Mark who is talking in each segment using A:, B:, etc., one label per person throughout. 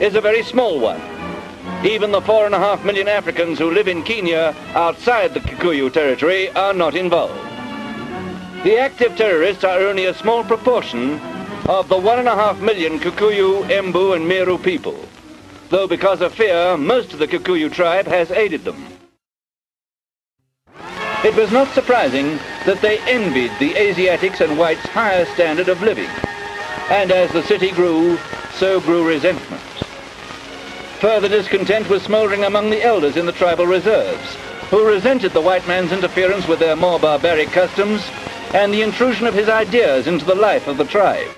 A: is a very small one. Even the four and a half million Africans who live in Kenya outside the Kikuyu territory are not involved. The active terrorists are only a small proportion of the one and a half million Kikuyu, Embu and Meru people, though because of fear, most of the Kikuyu tribe has aided them. It was not surprising that they envied the Asiatics and whites' higher standard of living, and as the city grew, so grew resentment. Further discontent was smouldering among the elders in the tribal reserves, who resented the white man's interference with their more barbaric customs and the intrusion of his ideas into the life of the tribe.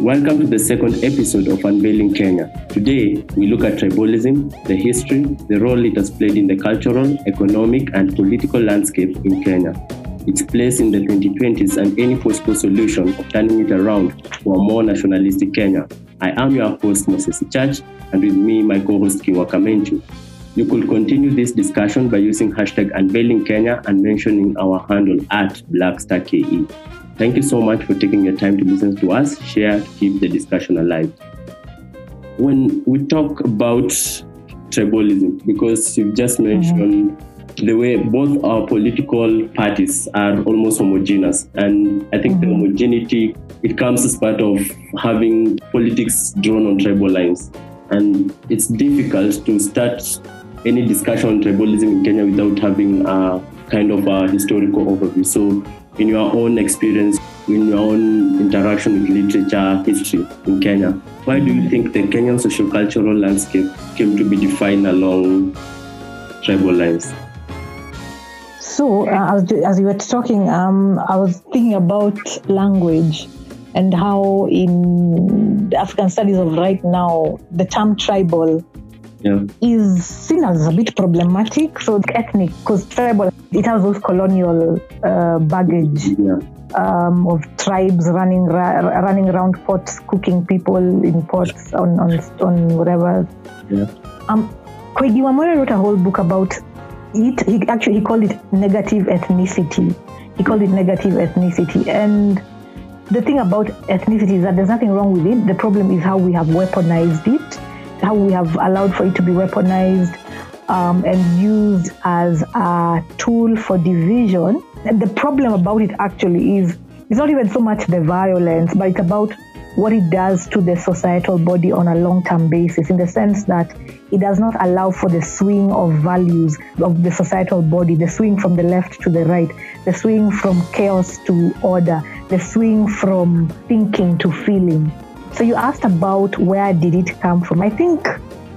B: Welcome to the second episode of Unveiling Kenya. Today, we look at tribalism, the history, the role it has played in the cultural, economic, and political landscape in Kenya, its place in the 2020s, and any possible solution of turning it around to a more nationalistic Kenya. I am your host, Moses Church, and with me, my co host, Kingwa Kamencu. You could continue this discussion by using hashtag Unveiling Kenya and mentioning our handle at BlackStarKE. Thank you so much for taking your time to listen to us, share, to keep the discussion alive. When we talk about tribalism, because you've just mm-hmm. mentioned mm-hmm. the way both our political parties are almost homogeneous, and I think mm-hmm. the homogeneity it comes as part of having politics drawn on tribal lines, and it's difficult to start any discussion on tribalism in Kenya without having a kind of a historical overview. So in your own experience, in your own interaction with literature, history in Kenya, why do you think the Kenyan social cultural landscape came to be defined along tribal lines?
C: So, uh, as, as you were talking, um, I was thinking about language and how in African studies of right now, the term tribal yeah. is seen as a bit problematic. So ethnic, because tribal, it has those colonial uh, baggage yeah. um, of tribes running ra- running around pots, cooking people in pots on on, on whatever. Yeah. Um, Koigi Wamwere wrote a whole book about it. He actually he called it negative ethnicity. He called it negative ethnicity and the thing about ethnicity is that there's nothing wrong with it. The problem is how we have weaponized it how we have allowed for it to be weaponized um, and used as a tool for division. And the problem about it actually is it's not even so much the violence, but it's about what it does to the societal body on a long term basis, in the sense that it does not allow for the swing of values of the societal body, the swing from the left to the right, the swing from chaos to order, the swing from thinking to feeling. So you asked about where did it come from. I think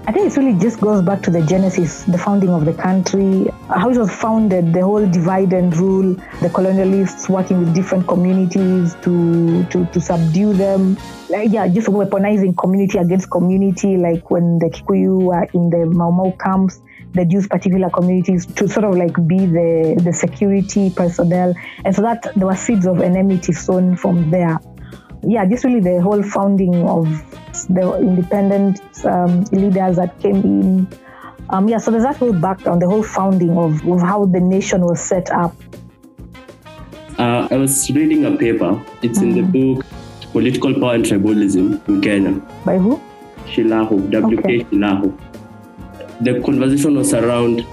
C: I think it really just goes back to the genesis, the founding of the country, how it was founded, the whole divide and rule, the colonialists working with different communities to to, to subdue them. Like, yeah, just weaponizing community against community, like when the Kikuyu were in the Mau Mau camps, they'd use particular communities to sort of like be the, the security personnel. And so that there were seeds of enmity sown from there yeah, just really the whole founding of the independent um, leaders that came in. Um, yeah, so there's that whole background, the whole founding of, of how the nation was set up.
B: Uh, I was reading a paper. It's mm in the mm. book Political Power and Tribalism in Kenya.
C: By who?
B: Shilaho, W.K. Okay. Shilaho. The conversation was around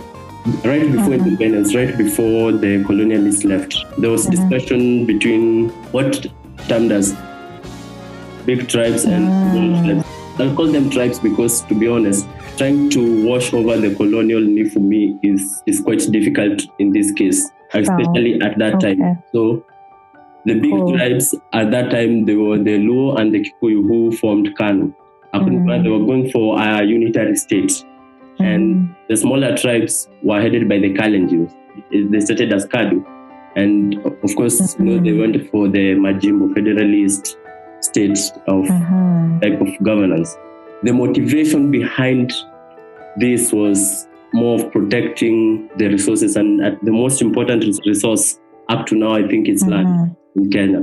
B: right before mm-hmm. independence, right before the colonialists left. There was mm-hmm. discussion between what termed as big tribes and mm. tribes. I'll call them tribes because, to be honest, trying to wash over the colonial knee for me is, is quite difficult in this case, especially oh. at that okay. time. So, the big oh. tribes at that time, they were the Luo and the Kikuyu who formed KANU. Mm. They were going for a unitary state. Mm. And the smaller tribes were headed by the Kalenjins. They started as KADU. And of course, mm-hmm. you know, they mm-hmm. went for the Majimbo Federalist state of mm-hmm. type of governance. The motivation behind this was more of protecting the resources, and the most important resource up to now, I think, is mm-hmm. land in Kenya.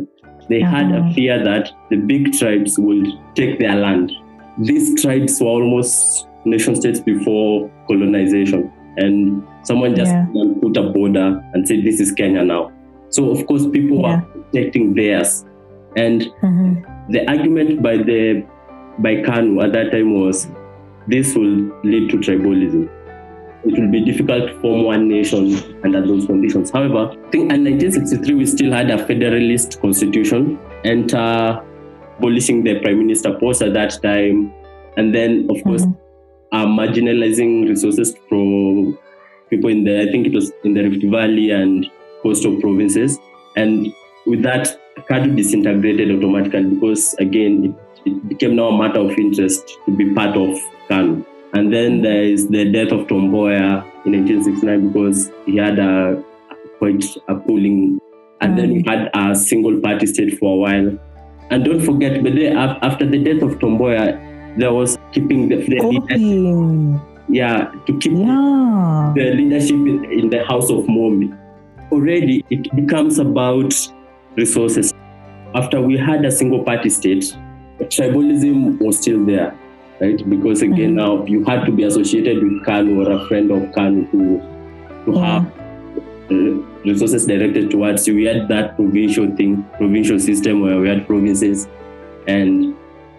B: They mm-hmm. had a mm-hmm. fear that the big tribes would take their land. These tribes were almost nation states before colonization. And someone just
C: Yeah.
B: put a border and said, This is Kenya now. So, of course, people
C: Yeah.
B: were protecting theirs. And
C: Mhm.
B: the argument by the by Kanu at that time was this will lead to tribalism. It will be difficult to form one nation under those conditions. However, I think in 1963 we still had a federalist constitution, enter abolishing the prime minister post at that time, and then of course
C: Mhm.
B: uh, marginalizing resources from people in the I think it was in the Rift Valley and coastal provinces, and with that, KADU disintegrated automatically because again it, it became now a matter of interest to be part of KANU. And then there is the death of Tom Mboya in 1969 because he had a quite a polling, and then we mm. had a single party state for a while. And don't forget, but then af- after the death of Tom Mboya, there was keeping the, the leadership, yeah, to keep
C: Yeah.
B: the leadership in, in the House of Mumbi. Already, it becomes about resources. After we had a single party state, tribalism was still there, right? Because again,
C: Mhm.
B: now you had to be associated with Kanu or a friend of Kanu to, to
C: Yeah.
B: have uh, resources directed towards you. We had that provincial thing, provincial system where we had provinces and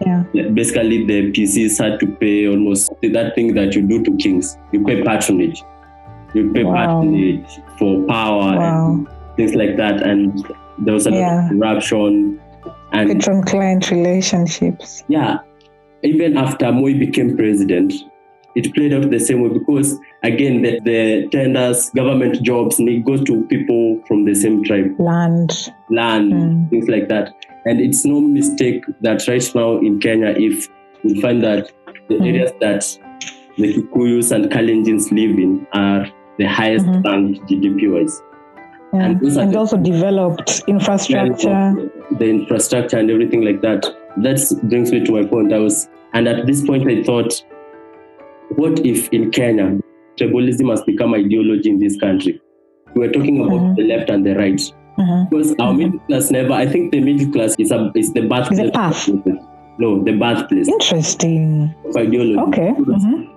C: Yeah.
B: basically the PCs had to pay almost that thing that you do to kings. You pay patronage. You pay
C: Wow.
B: patronage for power
C: Wow.
B: and things like that. And there was a
C: Yeah.
B: corruption. And
C: Patron client relationships.
B: yeah, even after Moi became president, it played out the same way because again the, the tenders, government jobs need go to people from the same tribe,
C: Land.
B: land,
C: Mm.
B: things like that. And it's no mistake that right now in Kenya, if we find that the
C: Mm.
B: areas that the Kikuyus and Kalenjins live in are the highest
C: Mhm.
B: ranked GDP wise.
C: Yeah.
B: And are
C: And
B: the-
C: also developed infrastructure.
B: the infrastructure and everything like that. That brings me to my point. I was, and at this point, I thought, what if in Kenya, tribalism has become ideology in this country? We were talking about
C: Mhm.
B: the left and the right
C: Mhm.
B: because our
C: Mhm.
B: middle class never. I think the middle class is a is the birthplace.
C: Is path.
B: No, the birthplace
C: Interesting.
B: of ideology.
C: Okay. Mhm.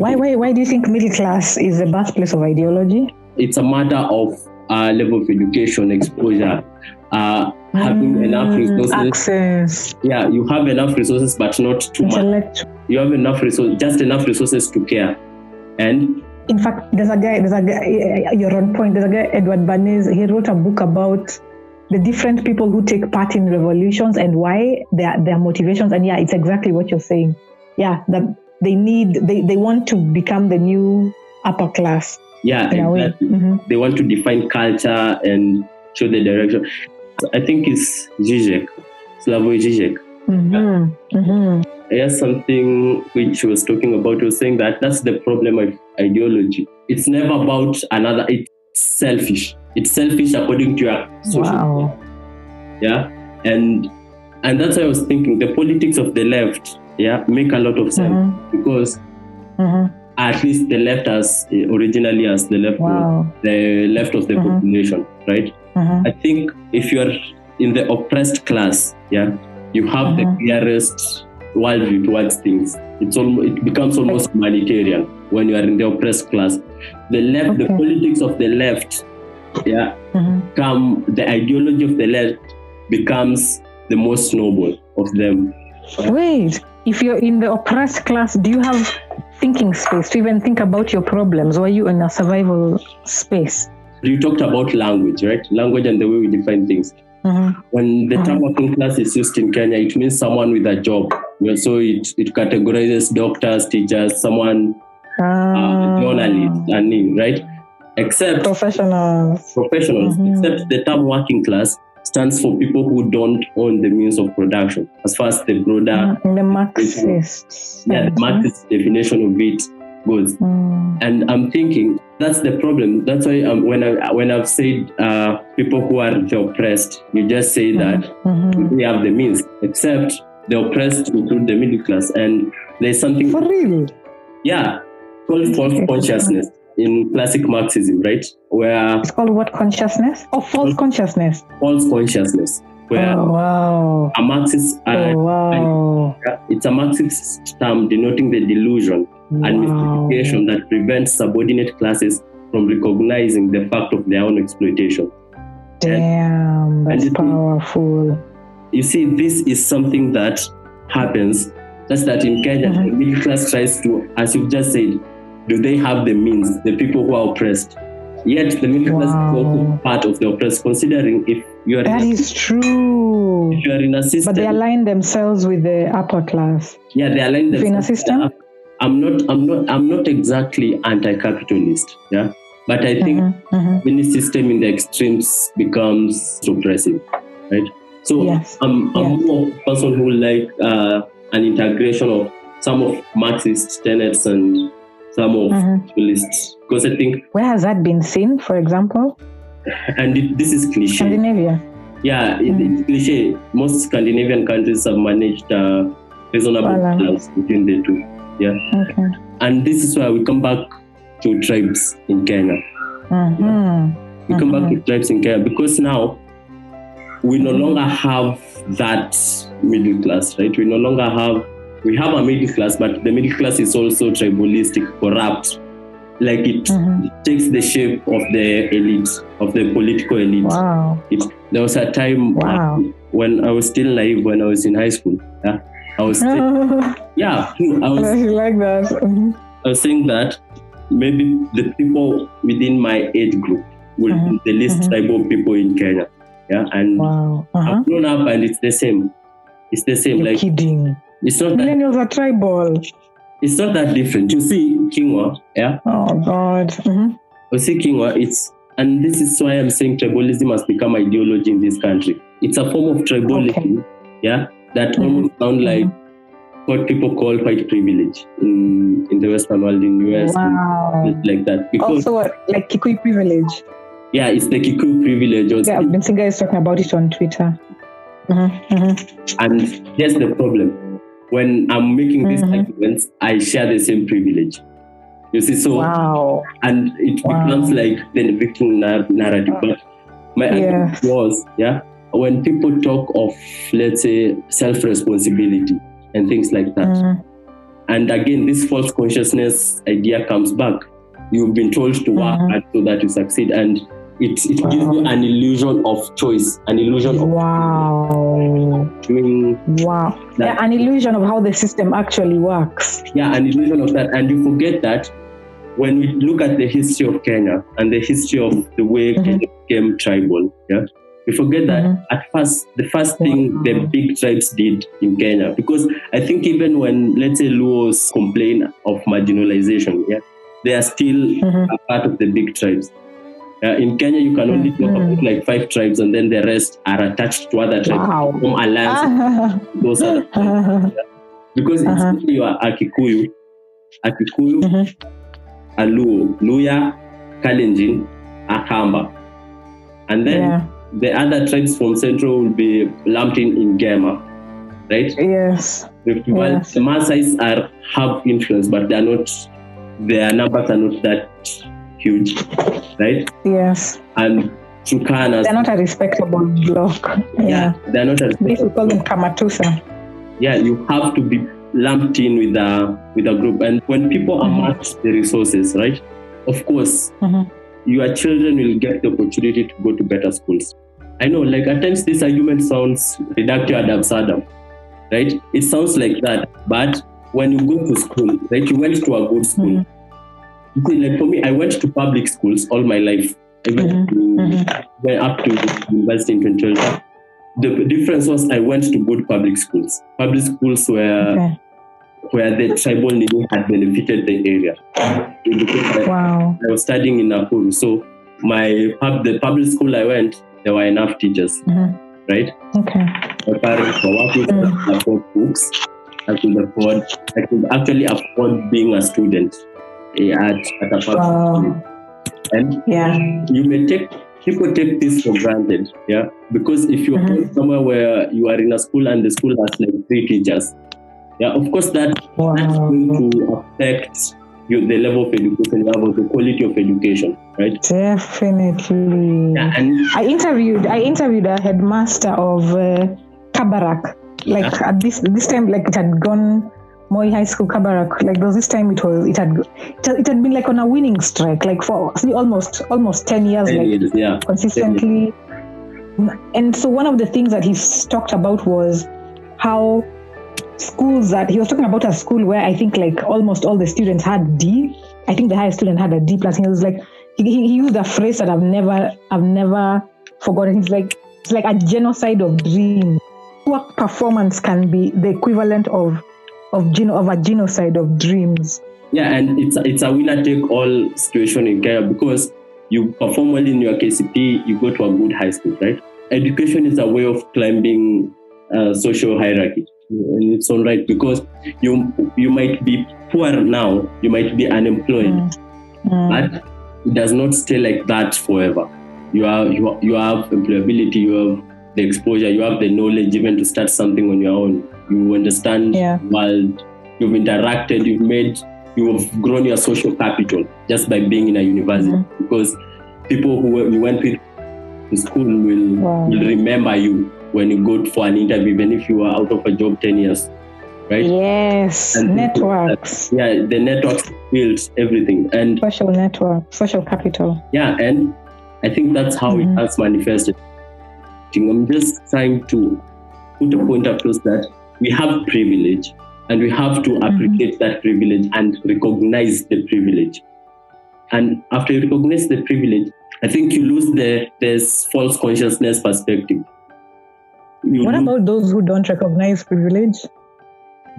C: Why, why, why do you think middle class is the birthplace of ideology?
B: It's a matter of uh, level of education, exposure, uh, having enough
C: Mm,
B: resources.
C: Access.
B: Yeah, you have enough resources, but not too much. You have enough resources, just enough resources to care. And
C: In fact, there's a guy, there's a guy, you're on point. There's a guy, Edward Bernays, he wrote a book about the different people who take part in revolutions and why their, their motivations. And yeah, it's exactly what you're saying. Yeah, that they need, they, they want to become the new upper class
B: yeah,
C: in a way.
B: exactly.
C: Mhm.
B: they want to define culture and show the direction. I think it's Zizek, Slavoj Zizek.
C: Mhm. Mhm.
B: Here's something which he was talking about. He was saying that that's the problem of ideology. It's never about another. It's selfish. It's selfish according to your social
C: Wow.
B: yeah and and that's why i was thinking the politics of the left yeah make a lot of sense
C: Mhm.
B: because
C: Mhm.
B: At least the left as originally as the left
C: Wow.
B: the left of the
C: Mhm.
B: population right
C: Mhm.
B: i think if you're in the oppressed class yeah you have
C: Mhm.
B: the clearest worldview towards things it's almost it becomes almost humanitarian when you are in the oppressed class the left the politics of the left yeah come the ideology of the left becomes the most noble of them.
C: Wait, if you're in the oppressed class, do you have thinking space to even think about your problems? Are you in a survival space?
B: You talked about language, right? Language and the way we define things.
C: Mhm.
B: When the term
C: Mhm.
B: working class is used in Kenya, it means someone with a job. Yeah, So it, it categorizes doctors, teachers, someone, uh,
C: Ah,
B: journalists, and right? Except
C: professionals.
B: professionals,
C: Mhm.
B: except the term working class stands for people who don't own the means of production. As far as the broader,
C: Mm, the Marxists.
B: yeah, the Marxist definition of it goes.
C: Mm.
B: and I'm thinking that's the problem. That's why um, when I when I've said uh, people who are the oppressed, you just say that
C: Mhm.
B: we have the means, except the oppressed include the middle class, and there's something
C: For real?
B: yeah called false consciousness in classic Marxism, right? Where
C: It's called what consciousness? Oh, false consciousness.
B: false consciousness, where
C: Oh, wow.
B: a Marxist uh,
C: Oh, wow.
B: it's a Marxist term denoting the delusion and mystification that prevents subordinate classes from recognizing the fact of their own exploitation.
C: Damn, that's
B: it-
C: powerful.
B: You see, this is something that happens. Just that in Kenya,
C: Mhm.
B: the middle class tries to, as you've just said, do they have the means, the people who are oppressed? Yet the middle class is also part of the oppressed, considering if you are,
C: That is true.
B: if you are in a system,
C: But they align themselves with the upper class.
B: yeah, they align
C: If in a
B: themselves.
C: system?
B: I'm not, I'm not, I'm not exactly anti-capitalist, yeah, but I think
C: Mhm, mhm.
B: any system in the extremes becomes oppressive, right? So
C: Yes,
B: I'm, I'm
C: yes.
B: more a person who like uh, an integration of some of Marxist tenets and some of
C: Mhm.
B: capitalists because I think,
C: Where has that been seen, for example?
B: and it, this is cliche.
C: Scandinavia.
B: Yeah, it,
C: Mhm.
B: it's cliche. Most Scandinavian countries have managed uh, reasonable
C: Balance.
B: balance between the two. Yeah,
C: Okay.
B: and this is why we come back to tribes in Kenya.
C: Mhm.
B: we come back to tribes in Kenya because now we no longer have that middle class, right? We no longer have we have a middle class, but the middle class is also tribalistic, corrupt. Like it,
C: Mhm.
B: it takes the shape of the elite, of the political elite.
C: Wow.
B: It, there was a time uh,
C: Wow.
B: when I was still naive when I was in high school. Yeah, I was Still, yeah. I was
C: I like that. Mhm.
B: I was saying that maybe the people within my age group will
C: Mhm.
B: be the least
C: Mhm.
B: tribal people in Kenya. Yeah, and
C: Wow. Uh-huh.
B: I've grown up and it's the same. It's the same.
C: You're
B: like
C: kidding.
B: It's not that
C: Millennials are tribal.
B: it's not that different. You see Kingwa, yeah.
C: Oh God. Mhm.
B: You see Kingwa, it's and this is why I'm saying tribalism has become ideology in this country. It's a form of tribalism, yeah, that
C: Mhm.
B: almost sound like what people call white privilege in, in the Western world, in the US,
C: Wow.
B: like that. Because
C: Also, like Kikuyu privilege.
B: yeah, it's the Kikuyu privilege. Or
C: Yeah, seeing guys talking about it on Twitter. Mhm, mhm.
B: And here's the problem. When I'm making these
C: Mhm.
B: arguments, I share the same privilege. You see, so
C: Wow.
B: and it
C: Wow.
B: becomes like the victim nar- narrative. But my argument was, yeah, when people talk of let's say self-responsibility and things like that,
C: Mm,
B: and again, this false consciousness idea comes back. You've been told to work
C: Mhm.
B: hard so that you succeed, and it, it gives you an illusion of choice, an illusion of
C: Wow.
B: doing
C: Wow.
B: That-
C: Yeah, an illusion of how the system actually works.
B: yeah, an illusion of that. And you forget that when we look at the history of Kenya and the history of the way
C: Mhm.
B: Kenya became tribal, yeah, we forget that
C: Mhm.
B: at first, the first thing
C: Wow.
B: the big tribes did in Kenya, because I think even when, let's say, Luos complain of marginalization, yeah, they are still
C: Mhm.
B: a part of the big tribes. Uh, in Kenya, you can only talk
C: Mhm.
B: about like five tribes, and then the rest are attached to other tribes.
C: Wow.
B: From alliance, those are because it's
C: Uh-huh.
B: either you are a Kikuyu, a Kikuyu,
C: Mhm.
B: a Luo, Luhya, Kalenjin, Akamba. And then
C: Yeah.
B: the other tribes from Central will be lumped in in GEMA, right?
C: Yes.
B: The, well,
C: Yes.
B: the Maasais are have influence, but they are not. Their numbers are not that huge, right?
C: Yes.
B: And Turkanas,
C: They're not a respectable block.
B: yeah,
C: Yeah.
B: they're not. A,
C: This call them KAMATUSA.
B: yeah, you have to be lumped in with a with a group. And when people
C: Mhm.
B: amass the resources, right? Of course,
C: Mhm.
B: your children will get the opportunity to go to better schools. I know, like at times this argument sounds reductio ad absurdum, right? It sounds like that, but when you go to school, right, you went to a good school.
C: Mhm.
B: Like for me, I went to public schools all my life. I went
C: Mhm.
B: to
C: Mhm.
B: went up to university in 2012. The difference was I went to good public schools. Public schools where
C: Okay.
B: where the tribal living had benefited the area. Because I,
C: Wow.
B: I was studying in Nakuru, so my pub, the public school I went, there were enough teachers,
C: Mhm.
B: right?
C: Okay.
B: My parents were working
C: Mm.
B: to afford books. I could afford. I could actually afford being a student eh, at at a
C: Wow.
B: And
C: Yeah.
B: you may take people take this for granted, yeah. Because if you're
C: Mhm.
B: somewhere where you are in a school and the school has like three teachers, yeah, of course that that's going to affect you, the level of education, level, the quality of education, right?
C: Definitely.
B: Yeah, and
C: I interviewed I interviewed a headmaster of uh, Kabarak. Like at this this time, like it had gone Moi High School, Kabarak. Like there was this time it was it had it had, been like on a winning strike, like for almost almost ten years,
B: Ten
C: like
B: years, yeah.
C: consistently. And so one of the things that he talked about was how schools that he was talking about a school where I think like almost all the students had D. I think the highest student had a D plus. He was like he, he used a phrase that I've never I've never forgotten. He's like it's like a genocide of dreams. What performance can be the equivalent of of geno of a genocide of dreams?
B: Yeah, and it's it's a winner take all situation in Kenya because you perform well in your KCP, you go to a good high school, right? Education is a way of climbing uh, social hierarchy in its own right because you you might be poor now, you might be unemployed,
C: Mm. Mm.
B: but it does not stay like that forever. You are you, you have employability, you have the exposure, you have the knowledge even to start something on your own. You understand
C: Yeah.
B: the world, you've interacted, you've made you have grown your social capital just by being in a university
C: Mhm.
B: because people who you went with to school will
C: Wow.
B: will remember you when you go for an interview, even if you are out of a job ten years. Right?
C: Yes,
B: And-
C: networks,
B: Yeah, the networks builds everything. And
C: social network, social capital.
B: yeah and i think that's how
C: Mhm.
B: it has manifested i'm just trying to put a point across that we have privilege and we have to appreciate that privilege and recognize the privilege and after you recognize the privilege i think you lose the this false consciousness perspective you
C: What
B: lose-
C: about those who don't recognize privilege?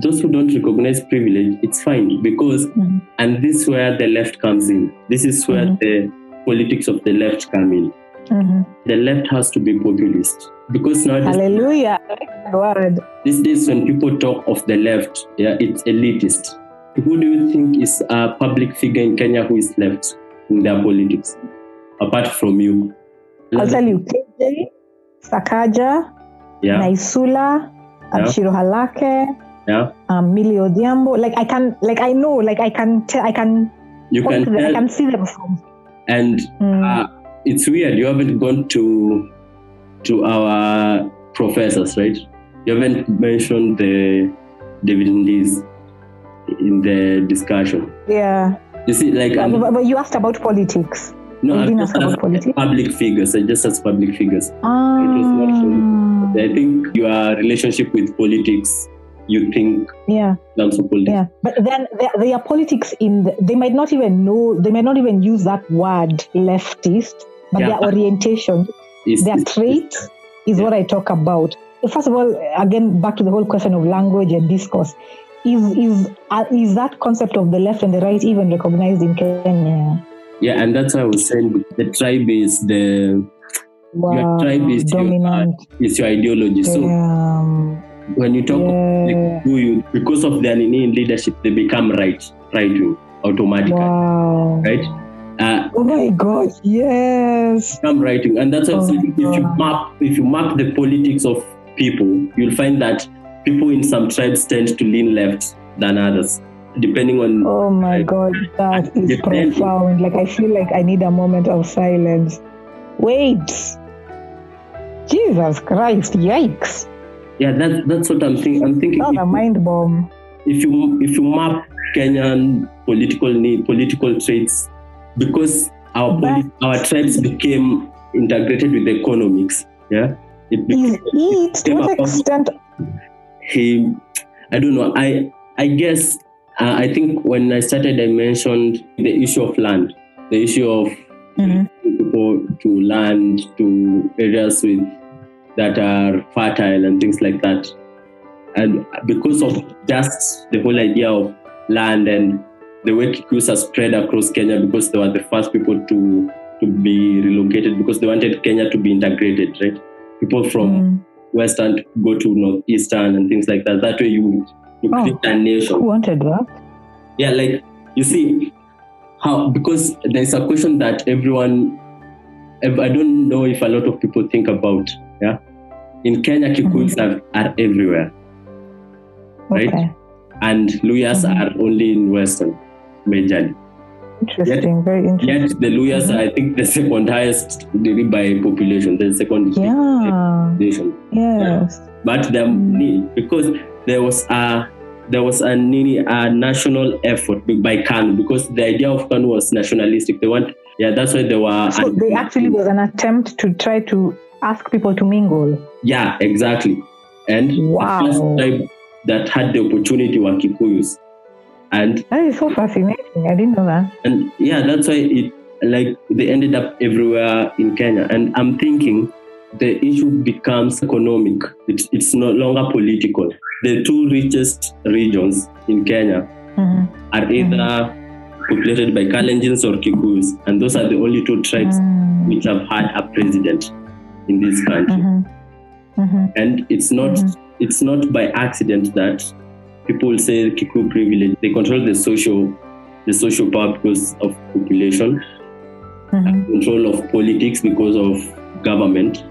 B: those who don't recognize privilege it's fine because
C: Mhm.
B: and this is where the left comes in this is where
C: Mhm.
B: the politics of the left come in
C: Mhm.
B: the left has to be populist because nowadays
C: Hallelujah. I like that word.
B: these days when people talk of the left yeah it's elitist who do you think is a public figure in kenya who is left in their politics apart from you
C: I'll tell you, KJ, Sakaja,
B: yeah
C: Naisula. Abshiro Halake,
B: yeah
C: um, Millie Odhiambo. Like I can, like I know, like I can, tell, I can,
B: you can
C: them, I can see them from.
B: and
C: Mm.
B: uh, it's weird you haven't gone to to our professors right you haven't mentioned the david Ndiz in the discussion
C: yeah,
B: you see like
C: but,
B: I'm-
C: but, you asked about politics.
B: no I'm
C: didn't ask about politics.
B: public figures I just as public figures
C: Ah,
B: I think your relationship with politics, you think
C: yeah.
B: terms of politics.
C: Yeah, but then there are politics in. The, they might not even know. They might not even use that word leftist, but
B: Yeah.
C: their orientation,
B: Is-
C: their trait, is
B: Yeah.
C: what I talk about. First of all, again, back to the whole question of language and discourse. Is is uh, is that concept of the left and the right even recognized in Kenya?
B: Yeah, and that's why I was saying the tribe is the
C: Wow,
B: tribe is your-
C: dominant.
B: is your ideology. So
C: um,
B: when you talk
C: yeah.
B: you because of their leadership, they become right, right wing automatically,
C: wow.
B: right? Uh,
C: Oh my God! Yes.
B: right wing, and that's
C: Oh
B: if you map if you map the politics of people, you'll find that people in some tribes tend to lean left than others, depending on
C: Oh my. God, that is
B: Depending-
C: profound. Like I feel like I need a moment of silence. Wait. Jesus Christ, yikes.
B: yeah. That's that's what I'm thinking. I'm thinking.
C: Was a mind bomb.
B: if you if you map Kenyan political need, political traits, because our our tribes became integrated with the economics, yeah, it became
C: it to what extent?
B: he. I don't know. I I guess uh, I think when I started, I mentioned the issue of land, the issue of
C: Mhm.
B: people to land to areas with that are fertile and things like that. And because of just the whole idea of land and the way Kikus are spread across Kenya because they were the first people to to be relocated because they wanted Kenya to be integrated, right? People from
C: Mm.
B: western go to northeastern and things like that. That way you you
C: Oh.
B: create a nation.
C: Who wanted that?
B: Yeah, like you see how because there's a question that everyone I don't know if a lot of people think about. Yeah. In Kenya, Kikuyus are, are everywhere. Right?
C: Okay.
B: And Luhyas
C: Mhm.
B: are only in Western majorly.
C: Interesting. Very interesting.
B: Yet the Luhyas
C: Mhm.
B: are, I think, the second highest by population, the second
C: Yeah.
B: population.
C: Yes.
B: But the
C: Mm.
B: because there was a there was a, a national effort by KANU because the idea of KANU was nationalistic. They want, yeah, that's why they were.
C: So they actually was an attempt to try to ask people to mingle.
B: Yeah, exactly. And
C: Wow.
B: the first tribe that had the opportunity were Kikuyus. And
C: That is so fascinating. I didn't know that.
B: and yeah, that's why it like they ended up everywhere in Kenya. And I'm thinking the issue becomes economic. It's it's no longer political. The two richest regions in Kenya
C: Mhm.
B: are either populated by Kalenjins or Kikuyus, and those are the only two tribes
C: Mm.
B: which have had a president in this country.
C: Mhm. Mhm.
B: And it's not
C: Mhm.
B: it's not by accident that people say Kikuyu privilege. They control the social the social power because of population,
C: Mhm.
B: control of politics because of government,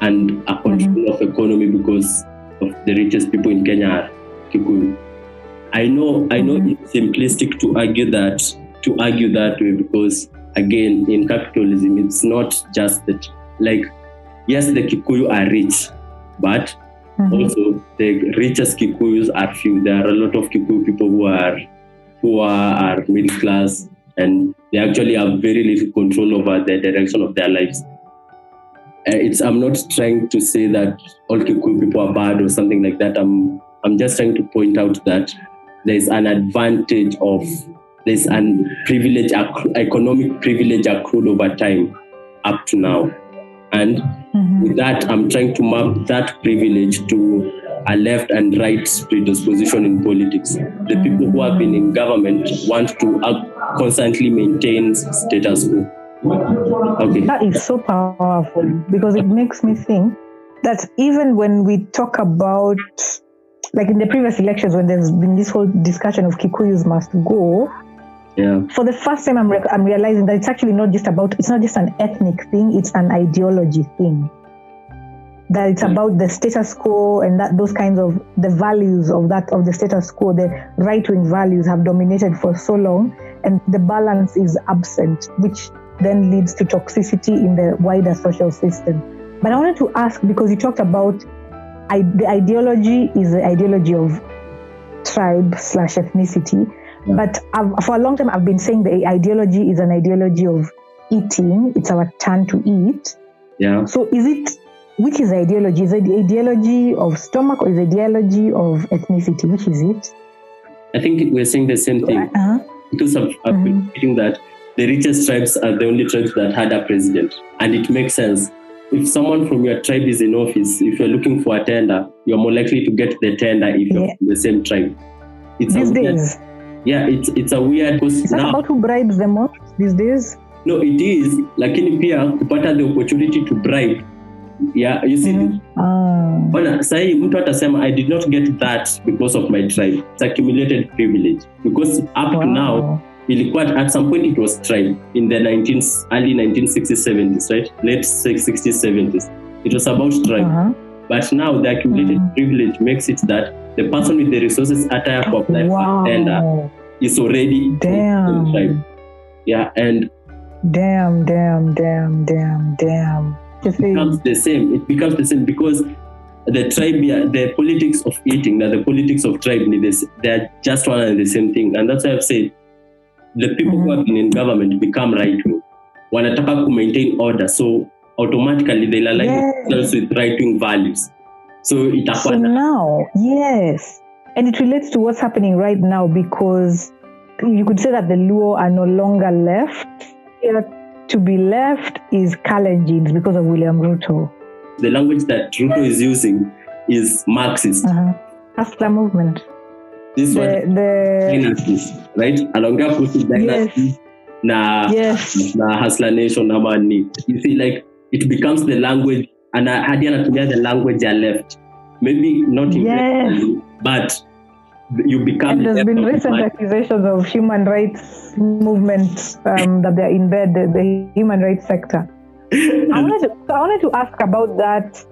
B: and a control of economy because of the richest people in Kenya are Kikuyu. I know I know
C: Mhm.
B: it's simplistic to argue that to argue that way because again in capitalism it's not just that like yes the Kikuyu are rich, but
C: Mhm.
B: also the richest Kikuyus are few. There are a lot of Kikuyu people who are who are, middle class and they actually have very little control over the direction of their lives. Uh, it's I'm not trying to say that all Kikuyu people are bad or something like that. I'm I'm just trying to point out that there's an advantage of there's an privilege economic privilege accrued over time up to now and
C: Mhm.
B: with that i'm trying to map that privilege to a left and right predisposition in politics. The people who have been in government want to uh, constantly maintain status quo. Okay.
C: That is so powerful because it makes me think that even when we talk about, like in the previous elections, when there's been this whole discussion of Kikuyus must go,
B: yeah.
C: for the first time I'm, re- I'm realizing that it's actually not just about, it's not just an ethnic thing, it's an ideology thing. That it's about the status quo and that those kinds of the values of that of the status quo, the right wing values have dominated for so long, and the balance is absent, which then leads to toxicity in the wider social system. But I wanted to ask because you talked about I, the ideology is the ideology of tribe slash ethnicity,
B: Yeah.
C: but I've, for a long time I've been saying the ideology is an ideology of eating. It's our turn to eat.
B: yeah
C: So is it which is the ideology? Is it the ideology of stomach or is it the ideology of ethnicity? Which is it?
B: i think we're saying the same thing
C: Uh-huh.
B: because I've, I've been
C: Mhm.
B: reading that the richest tribes are the only tribes that had a president. And it makes sense. If someone from your tribe is in office, if you're looking for a tender, you're more likely to get the tender if you're
C: Yeah.
B: from the same tribe. It's
C: These
B: a weird,
C: days,
B: yeah, it's it's a weird because
C: is that
B: now
C: about who bribes the most these days?
B: no, it is. Lakini pia kupata the opportunity to bribe. Yeah, you see,
C: Mhm. Ah.
B: Ona, sahi mtu atasema I did not get that because of my tribe. It's accumulated privilege. Because up to now,
C: Wow.
B: ilikuwa at some point it was tribe in the 19 early 1960s 70s right late 60s 70s it was about tribe
C: Uh-huh.
B: but now the accumulated
C: Mhm.
B: privilege makes it that the person with the resources at a for apply for tender
C: Wow.
B: is already the tribe
C: Damn.
B: yeah and
C: Damn, damn, damn, damn, damn.
B: Becomes the same it becomes the same because the tribe the politics of eating that the politics of tribe this they're just one and the same thing and that's why i've said the people who
C: Mhm.
B: have been in government become right wing wanataka to maintain order so automatically they'll align
C: Yes.
B: themselves with right wing values so it
C: so
B: itakuwa
C: now, yes. And it relates to what's happening right now because you could say that the Luo are no longer left. To be left is Kalenjins because of William Ruto.
B: the language that Ruto is using is Marxist.
C: Uh-huh. Hustler movement.
B: This
C: The,
B: one
C: the
B: dynasties, right? Anaongea kuhusu dynasties na
C: yes.
B: na Hustler Nation ama ni. You see like it becomes the language ana hadi anatumia the language ya left. Maybe not intentionally, but you become
C: And there's been recent
B: mind.
C: accusations of human rights movements um, that they're in bed, the, the human rights sector. I wanted to, I wanted to ask about that.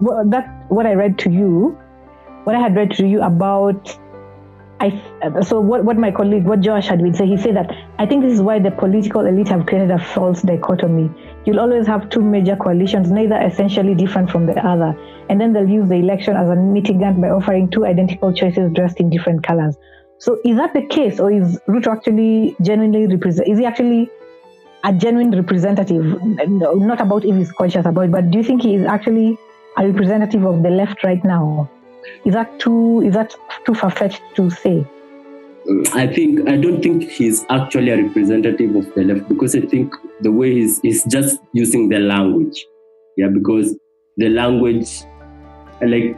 C: Well, that what I read to you, what I had read to you about I uh, so what, what my colleague, what Josh had been saying, he said that I think this is why the political elite have created a false dichotomy. You'll always have two major coalitions, neither essentially different from the other, and then they'll use the election as a mitigant by offering two identical choices dressed in different colors. So is that the case, or is Ruto actually genuinely represent? Is he actually a genuine representative? Not about if he's conscious about it, but do you think he is actually a representative of the left right now? Is that too is that too far fetched to say?
B: Mm, I think I don't think he's actually a representative of the left because I think the way he's he's just using the language. Yeah, because the language like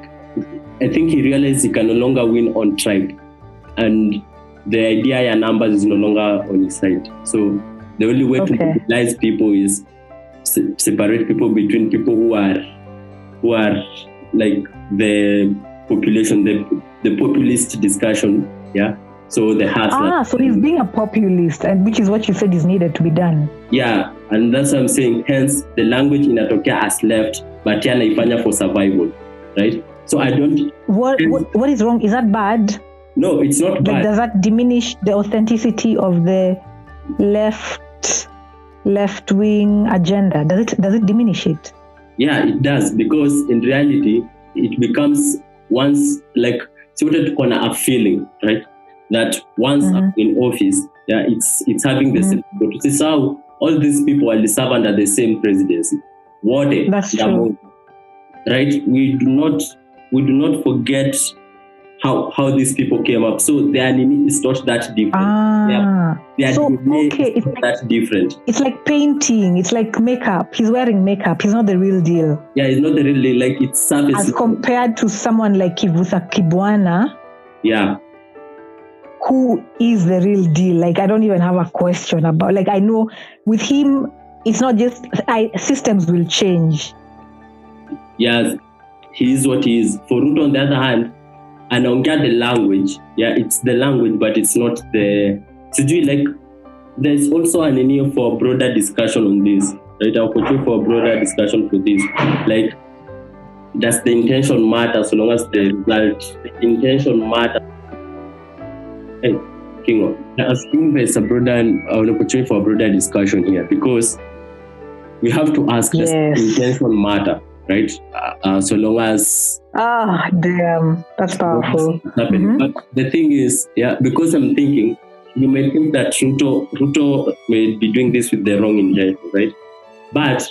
B: I think he realized he can no longer win on tribe and the idea yeah numbers is no longer on his side. So the only way okay. to mobilize people is separate people between people who are who are like the population, the, the populist discussion. Yeah. So the heart.
C: Ah, so he's being a populist, and which is what you said is needed to be done.
B: Yeah, and that's what I'm saying. Hence, the language in Atokea has left, but yana ifanya for survival, right? So I don't.
C: What, what what is wrong? Is that bad?
B: No, it's not bad.
C: does that diminish the authenticity of the left left wing agenda? Does it does it diminish it?
B: Yeah, it does because in reality, it becomes once like to corner a feeling right that once mm-hmm. I'm in office yeah it's it's having the mm-hmm. same but is how all these people are serve under the same presidency what
C: that's true.
B: right we do not we do not forget how how these people came up. So their name is not that different.
C: Ah,
B: their,
C: so, okay,
B: it's like, that different.
C: It's like painting. It's like makeup. He's wearing makeup. He's not the real deal.
B: Yeah, it's not the real deal. Like it's surface.
C: As compared to someone like Kivutha Kibwana.
B: Yeah.
C: Who is the real deal? Like I don't even have a question about. Like I know with him, it's not just I, systems will change.
B: Yes, he is what he is. For Ruto, on the other hand, anaongea the language. Yeah it's the language but it's not the sijui like there's also an need for a broader discussion on this right? I'll put for a broader discussion for this. Like does the intention matter so long as the result the intention matter? Hey Kingwa, I think there's a broader an opportunity for a broader discussion here because we have to ask yes. does intention matter right? Uh, uh, so long as
C: ah, damn, that's powerful.
B: Mm-hmm. But the thing is, yeah, because I'm thinking, you may think that Ruto, Ruto may be doing this with the wrong intent, right? But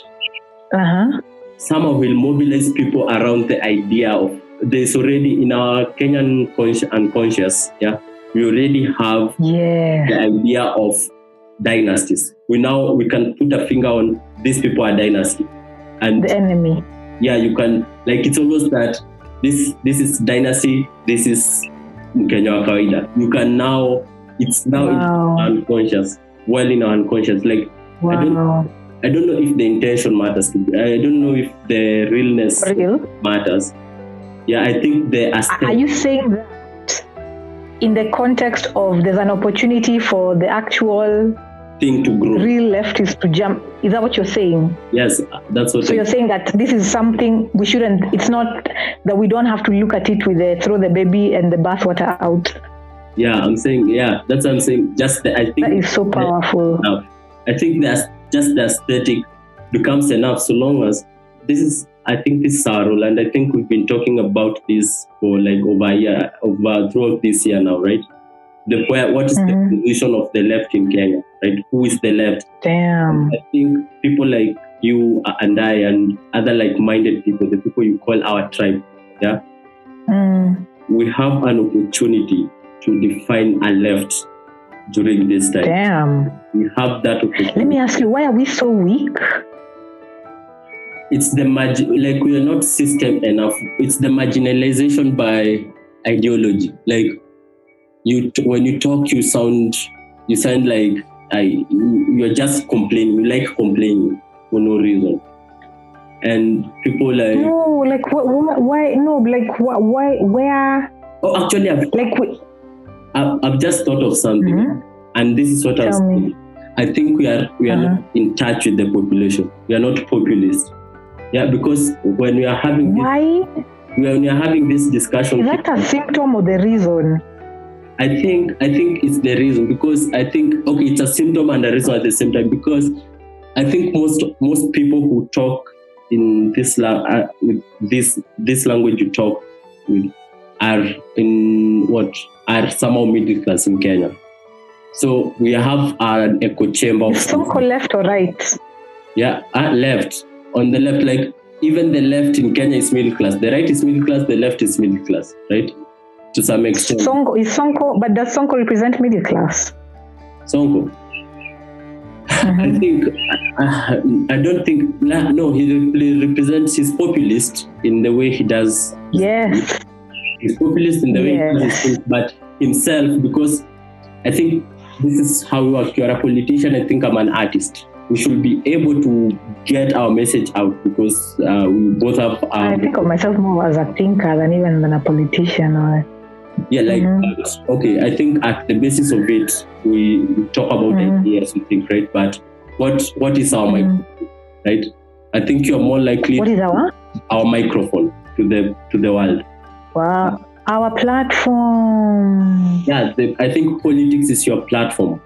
C: uh-huh.
B: somehow will mobilize people around the idea of there's already in our Kenyan consci- unconscious, yeah, we already have
C: yeah.
B: the idea of dynasties. We now we can put a finger on these people are dynasty, and
C: the enemy
B: yeah you can like it's almost that this this is dynasty this is Kenya kawaida you can now it's now wow. unconscious well in our unconscious like
C: wow.
B: I don't I don't know if the intention matters to I don't know if the realness
C: Real?
B: matters yeah I think the
C: aesthetic. are you saying that in the context of there's an opportunity for the actual
B: thing to grow.
C: Real leftists to jump. Is that what you're saying?
B: Yes, that's what.
C: So you're saying that this is something we shouldn't. It's not that we don't have to look at it with the throw the baby and the bathwater out.
B: Yeah, I'm saying. Yeah, that's what I'm saying. Just the, I think
C: that is so powerful.
B: That, I think that's just the aesthetic becomes enough so long as this is. I think this is our role, and I think we've been talking about this for like over a year, over throughout this year now, right? The where what is mm-hmm. the position of the left in Kenya, right? Who is the left?
C: Damn.
B: I think people like you and I and other like-minded people, the people you call our tribe, yeah,
C: mm.
B: we have an opportunity to define a left during this time.
C: Damn.
B: We have that opportunity.
C: Let me ask you, why are we so weak?
B: It's the margin, like we are not system enough. It's the marginalization by ideology. Like you when you talk, you sound you sound like I you're just complaining. You like complaining for no reason, and people like
C: no, like what, why no, like what, why, where?
B: Oh, actually, I've,
C: like we,
B: I've, I've just thought of something, mm-hmm. and this is what I was. I think we are we are uh-huh. not in touch with the population. We are not populist. Yeah, because when we are having
C: why
B: this, when we are having this discussion,
C: is that a symptom or the reason?
B: I think I think it's the reason because I think okay, it's a symptom and a reason at the same time because I think most most people who talk in this la- uh, with this this language you talk with are in what are somehow middle class in Kenya. So we have an echo chamber. Of
C: Sonko left or right?
B: yeah, uh, left on the left, like even the left in Kenya is middle class. The right is middle class. The left is middle class, right? To some extent.
C: Sonko is Sonko, but does Sonko represent middle class?
B: Sonko. I think uh, I don't think no he re- represents his populist in the way he does
C: Yes.
B: he's populist in the way he does his things, but himself because I think this is how we work. You're a politician. I think I'm an artist. We should be able to get our message out because uh, we both have.
C: I
B: Um,
C: think of myself more as a thinker than even than a politician or
B: yeah, like
C: Mhm.
B: uh, okay. I think at the basis of it, we we talk about
C: Mhm.
B: ideas. We think right, but what what is our
C: Mhm.
B: microphone, right? I think you're more likely
C: what is our
B: our microphone to the to the world.
C: wow our platform.
B: Yeah, the, I think politics is your platform.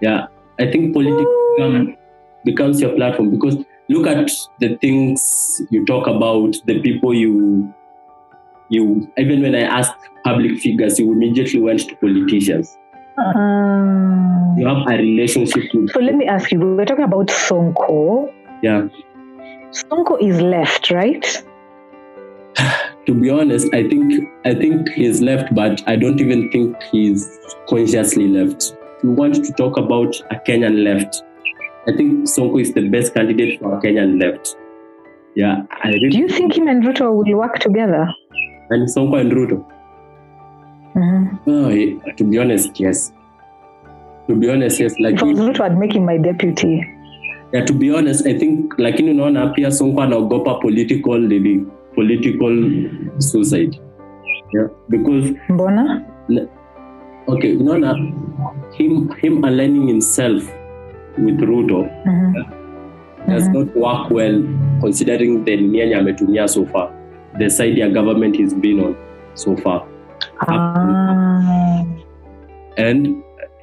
B: Yeah, I think politics become, becomes your platform because look at the things you talk about, the people you you. Even when I asked public figures, you immediately went to politicians.
C: Um,
B: You have a relationship with.
C: so let me ask you, we're talking about Sonko.
B: Yeah,
C: Sonko is left, right?
B: to be honest, I think I think he's left, but I don't even think he's consciously left. We want to talk about a Kenyan left, I think Sonko is the best candidate for a Kenyan left. Yeah, I
C: Do you think him and Ruto will work together?
B: And Sonko and Ruto.
C: Mhm.
B: Oh, yeah, to be honest, yes. To be honest, yes. Like
C: If I was Ruto, I'd make him my deputy.
B: yeah, to be honest, I think lakini unaona pia Sonko anaogopa political nini, political suicide. Yeah, because
C: Mbona?
B: okay, unaona him him aligning himself with Ruto
C: Mhm.
B: does
C: Mhm.
B: not work well considering the nini ametumia so far, the side ya government has been on so far.
C: Ah.
B: and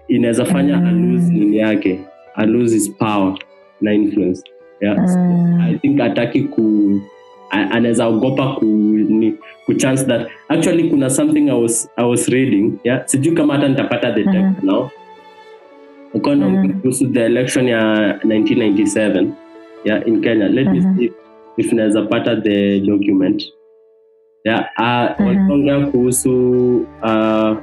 B: inaweza fanya
C: Mm.
B: alose nini yake alose his power na influence yeah. So,
C: Mm.
B: i think ataki ku anaweza ogopa ku, ni, ku chance that actually kuna something I was, I was reading yeah sijui kama hata nitapata the text
C: Mhm.
B: now uko
C: Mhm.
B: kuhusu the election ya 1997 yeah in kenya let me
C: Mhm.
B: see if- if naweza pata the document yeah uh,
C: Mhm.
B: waliongea kuhusu uh,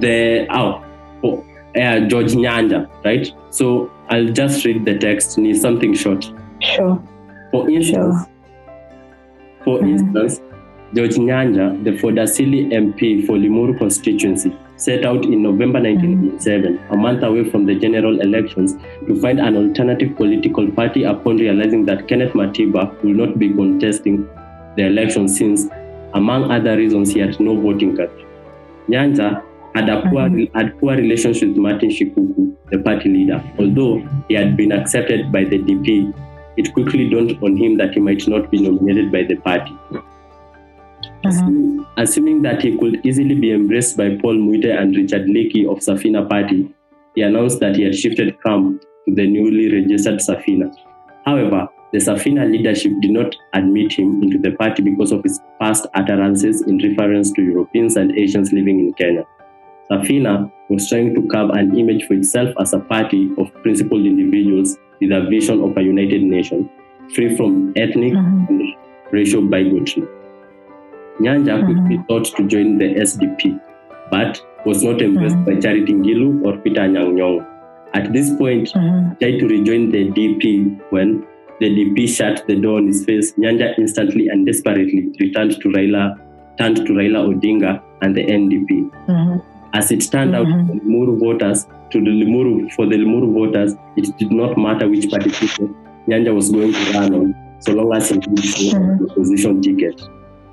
B: the oh, oh yeah, George Nyanja, right? So I'll just read the text. Ni something short.
C: Sure.
B: For instance, for
C: Mhm.
B: instance, George Nyanja, the Ford-Asili MP for Limuru constituency, set out in November 1987, a month away from the general elections, to find an alternative political party upon realizing that Kenneth Matiba will not be contesting the election since, among other reasons, he had no voting card. Nyanja had a poor, had poor relations with Martin Shikuku, the party leader. Although he had been accepted by the DP, it quickly dawned on him that he might not be nominated by the party.
C: Mhm.
B: Assuming that he could easily be embraced by Paul Muite and Richard Leakey of Safina Party, he announced that he had shifted camp to the newly registered Safina. However, the Safina leadership did not admit him into the party because of his past utterances in reference to Europeans and Asians living in Kenya. Safina was trying to carve an image for itself as a party of principled individuals with a vision of a united nation, free from ethnic
C: Mhm.
B: and racial bigotry. Nyanja quickly thought to join the SDP, but was not embraced
C: Mhm.
B: by Charity Ngilu or Peter Anyang' At this point,
C: Mhm.
B: tried to rejoin the DP when the DP shut the door on his face. Nyanja instantly and desperately returned to Raila, turned to Raila Odinga and the NDP.
C: Mhm.
B: As it turned out,
C: Mhm.
B: the Limuru voters to the Limuru for the Limuru voters, it did not matter which party Nyanja was going to run on, so long as he show
C: Mhm.
B: the opposition ticket.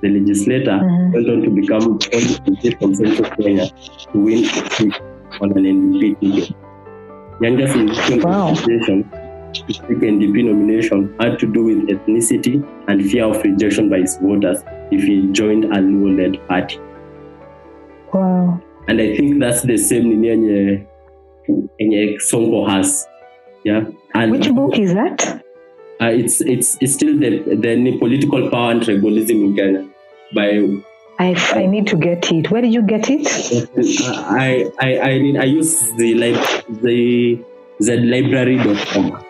B: The legislator
C: Mhm.
B: went on to become the only MP from Central Kenya to win a seat on an NDP ticket. Nyanja's initial
C: Wow.
B: To NDP nomination had to do with ethnicity and fear of rejection by his voters if he joined a Luo-led party.
C: Wow.
B: and I think that's the same in Sonko has. Yeah. And
C: Which book is that?
B: uh, it's it's it's still the the political power and tribalism in Kenya by
C: I, I need to get it. Where did you get it?
B: I I I mean I use the like the the library.com.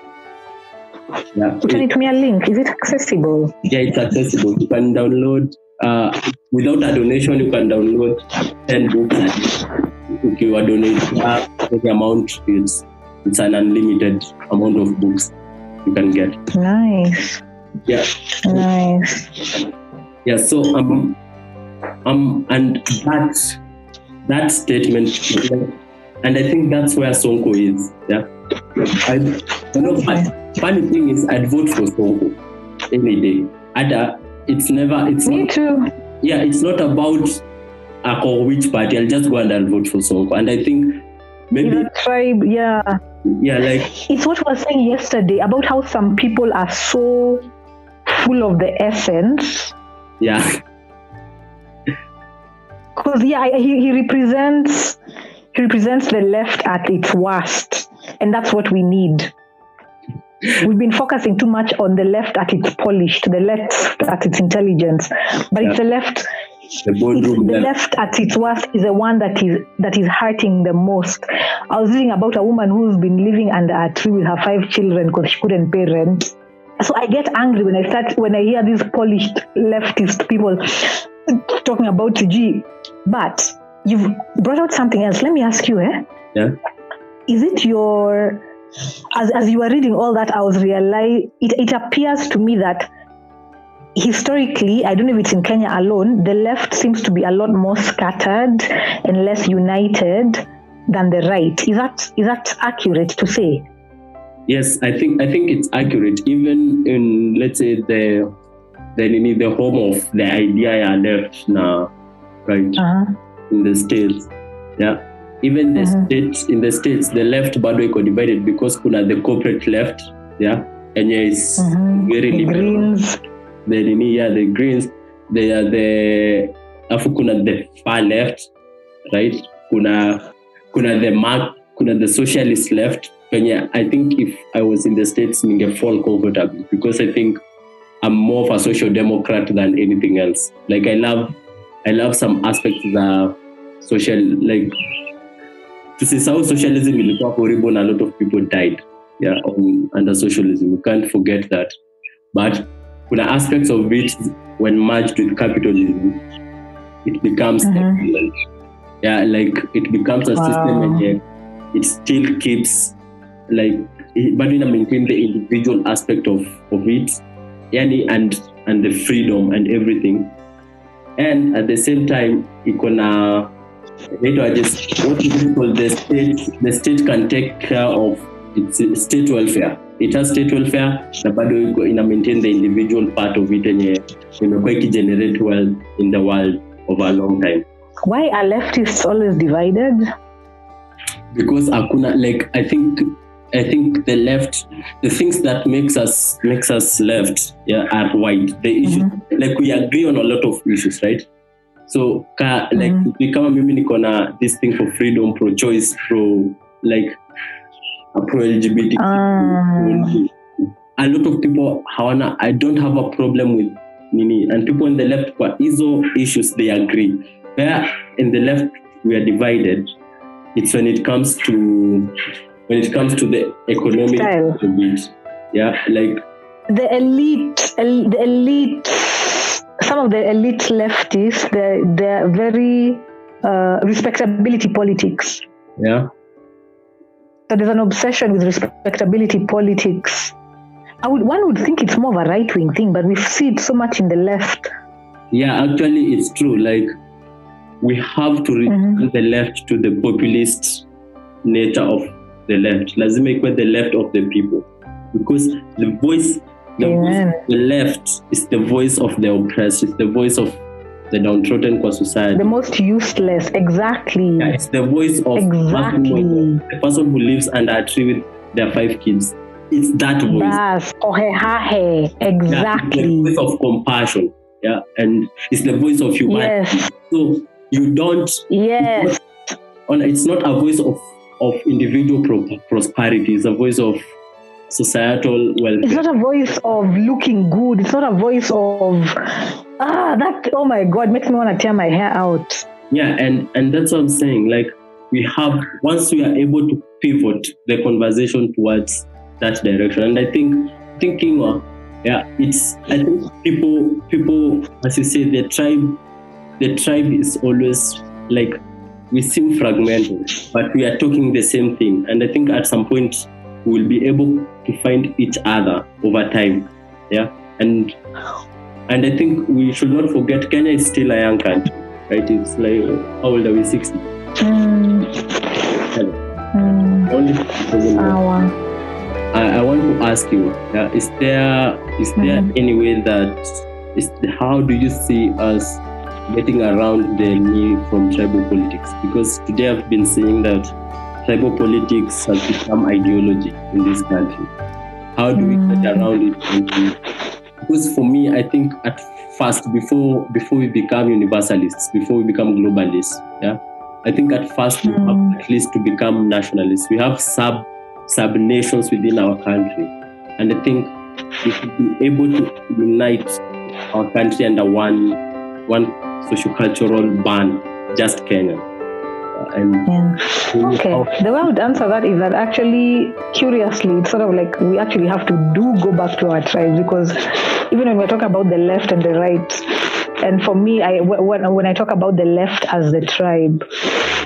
B: Yeah,
C: Can
B: it,
C: give me a link? Is it accessible?
B: yeah, it's accessible. You can download uh, without a donation. You can download ten books. And if you are donating, uh, the amount is it's an unlimited amount of books you can get.
C: Nice.
B: Yeah,
C: Nice.
B: yeah. So um um and that that statement, and I think that's where Sonko is. Yeah, I, you know,
C: Okay.
B: Funny thing is, I'd vote for Sonko any day. And uh, it's never, it's
C: Me
B: not,
C: too.
B: yeah, it's not about uh, or which party. I'll just go and I'll vote for Sonko. And I think maybe,
C: a tribe, yeah.
B: yeah, like,
C: It's what I was saying yesterday about how some people are so full of the essence.
B: yeah,
C: Because yeah, he, he represents he represents the left at its worst, and that's what we need. We've been focusing too much on the left at its polished, the left at its intelligence, but it's the left.
B: the boardroom.
C: The
B: left.
C: left at its worst is the one that is that is hurting the most. I was reading about a woman who's been living under a tree with her five children because she couldn't pay rent. So I get angry when I start when I hear these polished leftist people talking about G. But you've brought out something else. Let me ask you, eh?
B: Yeah.
C: Is it your as as you were reading all that, I was realize it, it appears to me that historically, I don't know if it's in Kenya alone, the left seems to be a lot more scattered and less united than the right. Is that is that accurate to say?
B: Yes, I think I think it's accurate. Even in let's say the the the home of the idea left now, right?
C: Uh-huh.
B: in the states yeah even the
C: Mhm.
B: states in the states the left bado iko divided because kuna the corporate left yeah? Enye is
C: Mhm.
B: very liberal. The nini yeah the greens. They are the afu kuna the far left right? Kuna kuna the mark kuna the socialist left. Penye i think if i was in the states ninge fall comfortably because i think i'm more of a social democrat than anything else. Like i love i love some aspects that social like tusisahau socialism ilikuwa horrible and a lot of people died yeah um, under socialism we can't forget that but kuna aspects of it when merged with capitalism it becomes
C: Mhm.
B: excellent. yeah like it becomes a
C: Wow.
B: system and yet it still keeps like but in maintain the individual aspect of of it yani and and the freedom and everything and at the same time iko na inaitwa just what is called the state the state can take care of its state welfare. It has state welfare na bado iko ina maintain the individual part of it yenye imekuwa ikigenerate wealth in the world over a long time.
C: Why are leftists always divided?
B: because hakuna like i think i think the left the things that makes us makes us left yeah are wide the issues mm-hmm. like we agree on a lot of issues right so ka, like
C: Mhm.
B: ni kama mimi niko na this thing for freedom pro choice pro like pro lgbt
C: Ah.
B: a lot of people hawana i don't have a problem with nini and people in the left kwa hizo issues they agree where in the left we are divided it's when it comes to when it comes to the economic
C: Style.
B: yeah like
C: the elite, el, the elite, some of the elite leftists, they're, they're very uh, respectability politics.
B: yeah
C: So there's an obsession with respectability politics. I would, one would think it's more of a right wing thing, but we see it so much in the left.
B: yeah actually it's true like we have to return
C: Mhm.
B: the left to the populist nature of the left lazima ikuwe the left of the people because the voice the, voice the left is the voice of the oppressed it's the voice of the downtrodden kwa society
C: The most useless, exactly.
B: yeah, it's the voice of
C: Exactly.
B: the person who lives under a tree with their five kids it's that voice
C: Bas, ohehahe,
B: Yeah, it's the
C: exactly.
B: voice of compassion yeah and it's the voice of humanity
C: Yes,
B: so you don't
C: yes.
B: it's not a voice of of individual pro- prosperity. It's a voice of societal welfare.
C: It's not a voice of looking good. It's not a voice of ah that oh my god makes me want to tear my hair out.
B: Yeah, and and that's what I'm saying. Like we have once we are able to pivot the conversation towards that direction, and I think thinking of yeah, it's I think people people as you say the tribe the tribe is always like we seem fragmented, but we are talking the same thing, and I think at some point we will be able to find each other over time. Yeah, and and I think we should not forget Kenya is still a young country, right? It's like how old are we? Sixty.
C: Mm. Mm.
B: Only I, I want to ask you: uh, Is there is there
C: Mhm.
B: any way that is how do you see us getting around the need from tribal politics? Because today I've been saying that tribal politics has become ideology in this country. How do we get
C: Mm.
B: around it? Because for me, I think at first, before before we become universalists, before we become globalists, yeah, I think at first we have at least to become nationalists. We have sub sub nations within our country, and I think we should be able to unite our country under one one sociocultural band, just Kenya. And
C: Yeah. Okay. The way I would answer that is that actually, curiously, it's sort of like we actually have to do go back to our tribes because even when we're talking about the left and the right, and for me, I when, when I talk about the left as the tribe,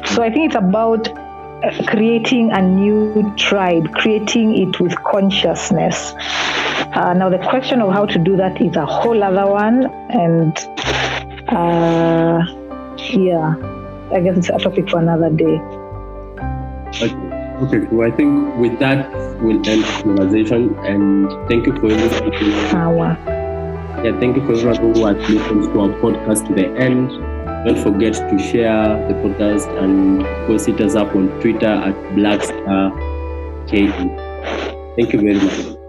C: so I think it's about uh, creating a new tribe, creating it with consciousness. Uh, now, the question of how to do that is a whole other one, and uh, yeah, I guess it's a topic for another day.
B: Okay. Okay, so I think with that we'll end the conversation and thank you for listening.
C: Power.
B: Yeah, thank you for everyone who has listened to our podcast to the end. Don't forget to share the podcast and of course hit us up on Twitter at Blackstar KE. Thank you very much.